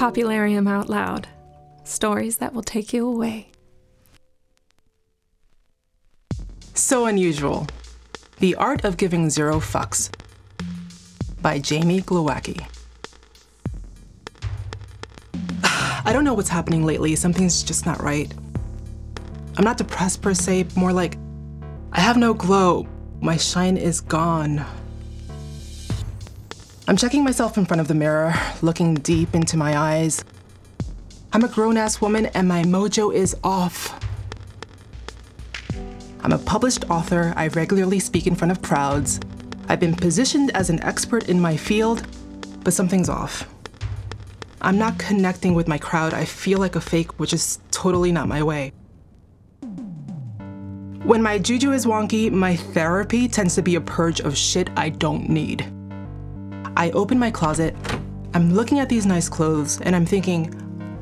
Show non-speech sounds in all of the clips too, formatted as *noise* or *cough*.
Popularium Out Loud. Stories that will take you away. So Unusual The Art of Giving Zero Fucks by Jamie Glowacki. *sighs* I don't know what's happening lately. Something's just not right. I'm not depressed per se, more like I have no glow. My shine is gone. I'm checking myself in front of the mirror, looking deep into my eyes. I'm a grown ass woman and my mojo is off. I'm a published author. I regularly speak in front of crowds. I've been positioned as an expert in my field, but something's off. I'm not connecting with my crowd. I feel like a fake, which is totally not my way. When my juju is wonky, my therapy tends to be a purge of shit I don't need. I open my closet, I'm looking at these nice clothes, and I'm thinking,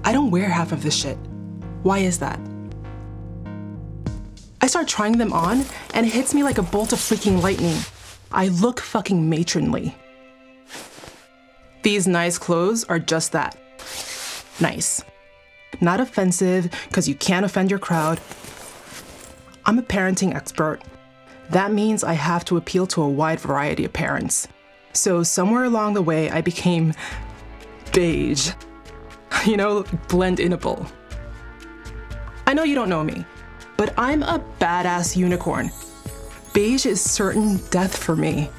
I don't wear half of this shit. Why is that? I start trying them on, and it hits me like a bolt of freaking lightning. I look fucking matronly. These nice clothes are just that nice. Not offensive, because you can't offend your crowd. I'm a parenting expert. That means I have to appeal to a wide variety of parents. So somewhere along the way, I became beige. You know, blend inable. I know you don't know me, but I'm a badass unicorn. Beige is certain death for me.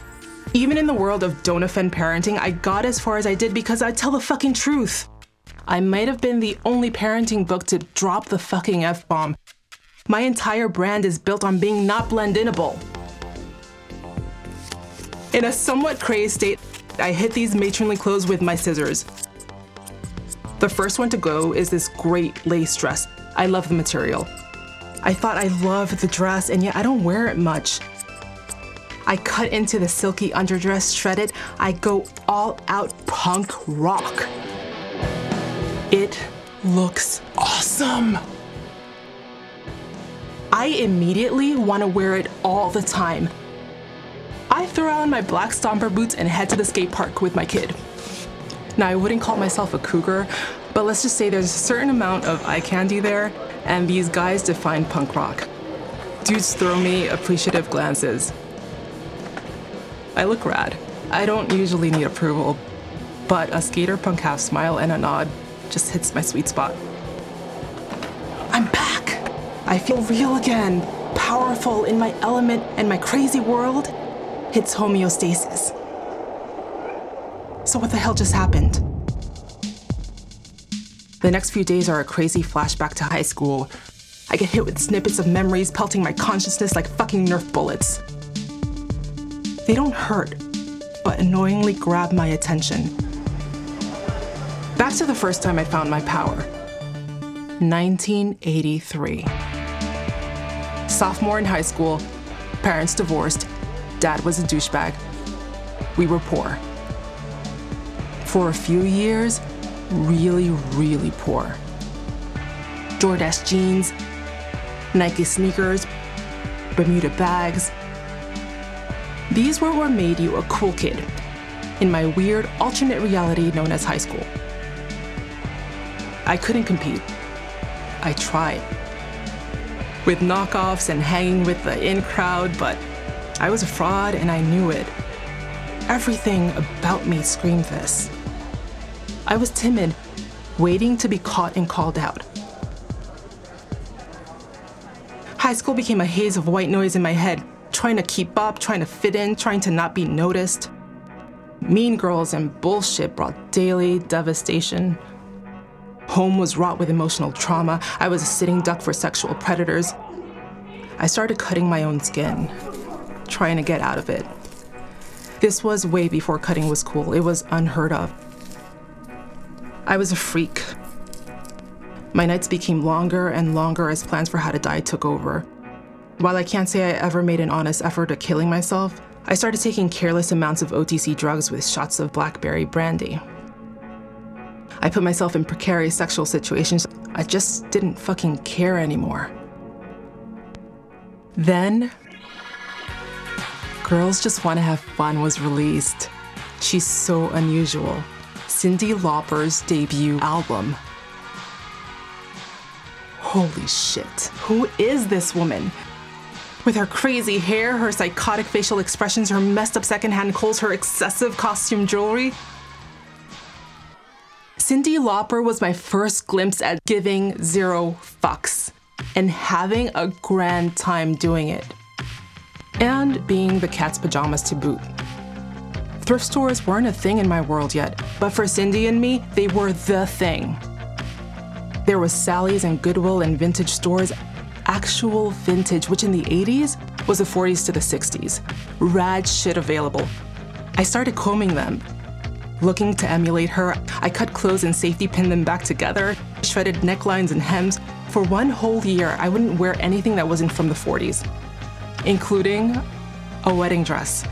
Even in the world of don't offend parenting, I got as far as I did because I tell the fucking truth. I might have been the only parenting book to drop the fucking F bomb. My entire brand is built on being not blend inable. In a somewhat crazed state, I hit these matronly clothes with my scissors. The first one to go is this great lace dress. I love the material. I thought I loved the dress, and yet I don't wear it much. I cut into the silky underdress, shred it. I go all out punk rock. It looks awesome. I immediately want to wear it all the time. I throw on my black stomper boots and head to the skate park with my kid. Now, I wouldn't call myself a cougar, but let's just say there's a certain amount of eye candy there, and these guys define punk rock. Dudes throw me appreciative glances. I look rad. I don't usually need approval, but a skater punk half smile and a nod just hits my sweet spot. I'm back! I feel real again, powerful in my element and my crazy world hits homeostasis. So, what the hell just happened? The next few days are a crazy flashback to high school. I get hit with snippets of memories pelting my consciousness like fucking Nerf bullets. They don't hurt, but annoyingly grab my attention. Back to the first time I found my power 1983. Sophomore in high school, parents divorced, Dad was a douchebag. We were poor. For a few years, really, really poor. Jordache jeans, Nike sneakers, Bermuda bags. These were what made you a cool kid in my weird alternate reality known as high school. I couldn't compete. I tried. With knockoffs and hanging with the in crowd, but I was a fraud and I knew it. Everything about me screamed this. I was timid, waiting to be caught and called out. High school became a haze of white noise in my head, trying to keep up, trying to fit in, trying to not be noticed. Mean girls and bullshit brought daily devastation. Home was wrought with emotional trauma. I was a sitting duck for sexual predators. I started cutting my own skin trying to get out of it. This was way before cutting was cool, it was unheard of. I was a freak. My nights became longer and longer as plans for how to die took over. While I can't say I ever made an honest effort at killing myself, I started taking careless amounts of OTC drugs with shots of blackberry brandy. I put myself in precarious sexual situations. I just didn't fucking care anymore. Then Girls Just Want to Have Fun was released. She's so unusual. Cyndi Lauper's debut album. Holy shit, who is this woman? With her crazy hair, her psychotic facial expressions, her messed up secondhand clothes, her excessive costume jewelry. Cyndi Lauper was my first glimpse at giving zero fucks and having a grand time doing it. And being the cat's pajamas to boot. Thrift stores weren't a thing in my world yet, but for Cyndi and me, they were the thing. There was Sally's and Goodwill and vintage stores, actual vintage, which in the 80s was the 40s to the 60s. Rad shit available. I started combing them. Looking to emulate her, I cut clothes and safety pinned them back together, shredded necklines and hems. For one whole year, I wouldn't wear anything that wasn't from the 40s, including a wedding dress.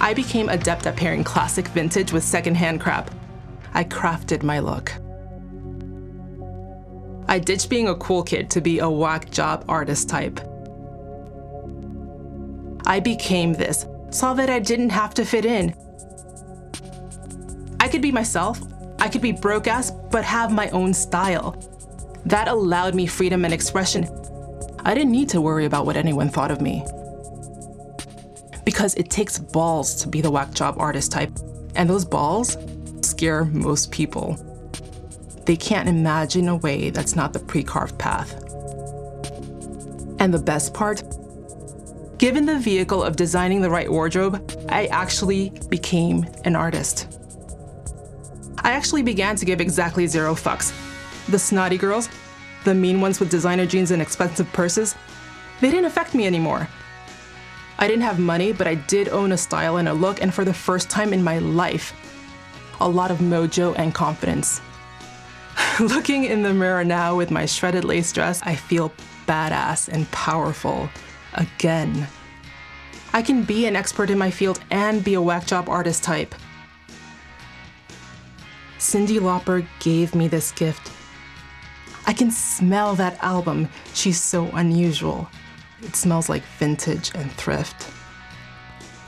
I became adept at pairing classic vintage with secondhand crap. I crafted my look. I ditched being a cool kid to be a whack job artist type. I became this, saw that I didn't have to fit in. Could be myself, I could be broke ass, but have my own style. That allowed me freedom and expression. I didn't need to worry about what anyone thought of me because it takes balls to be the whack job artist type, and those balls scare most people. They can't imagine a way that's not the pre carved path. And the best part? Given the vehicle of designing the right wardrobe, I actually became an artist. I actually began to give exactly zero fucks. The snotty girls, the mean ones with designer jeans and expensive purses, they didn't affect me anymore. I didn't have money, but I did own a style and a look, and for the first time in my life, a lot of mojo and confidence. *laughs* Looking in the mirror now with my shredded lace dress, I feel badass and powerful again. I can be an expert in my field and be a whack job artist type. Cyndi Lauper gave me this gift. I can smell that album. She's so unusual. It smells like vintage and thrift.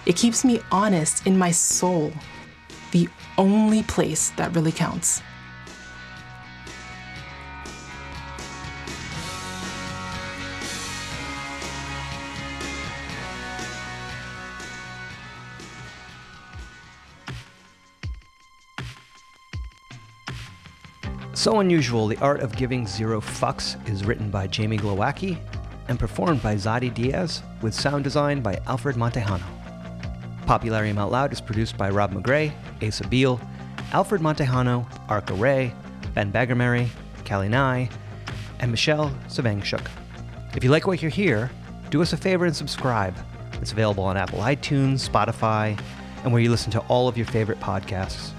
It keeps me honest in my soul, the only place that really counts. So Unusual, The Art of Giving Zero Fucks is written by Jamie Glowacki and performed by Zadi Diaz with sound design by Alfred Montejano. Popularium Out Loud is produced by Rob McGray, Asa Beal, Alfred Montejano, Arca Ray, Ben Bagermary, Callie Nye, and Michelle Savangshuk. If you like what you hear, do us a favor and subscribe. It's available on Apple iTunes, Spotify, and where you listen to all of your favorite podcasts.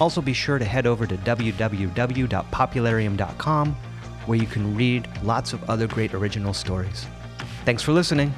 Also, be sure to head over to www.popularium.com where you can read lots of other great original stories. Thanks for listening.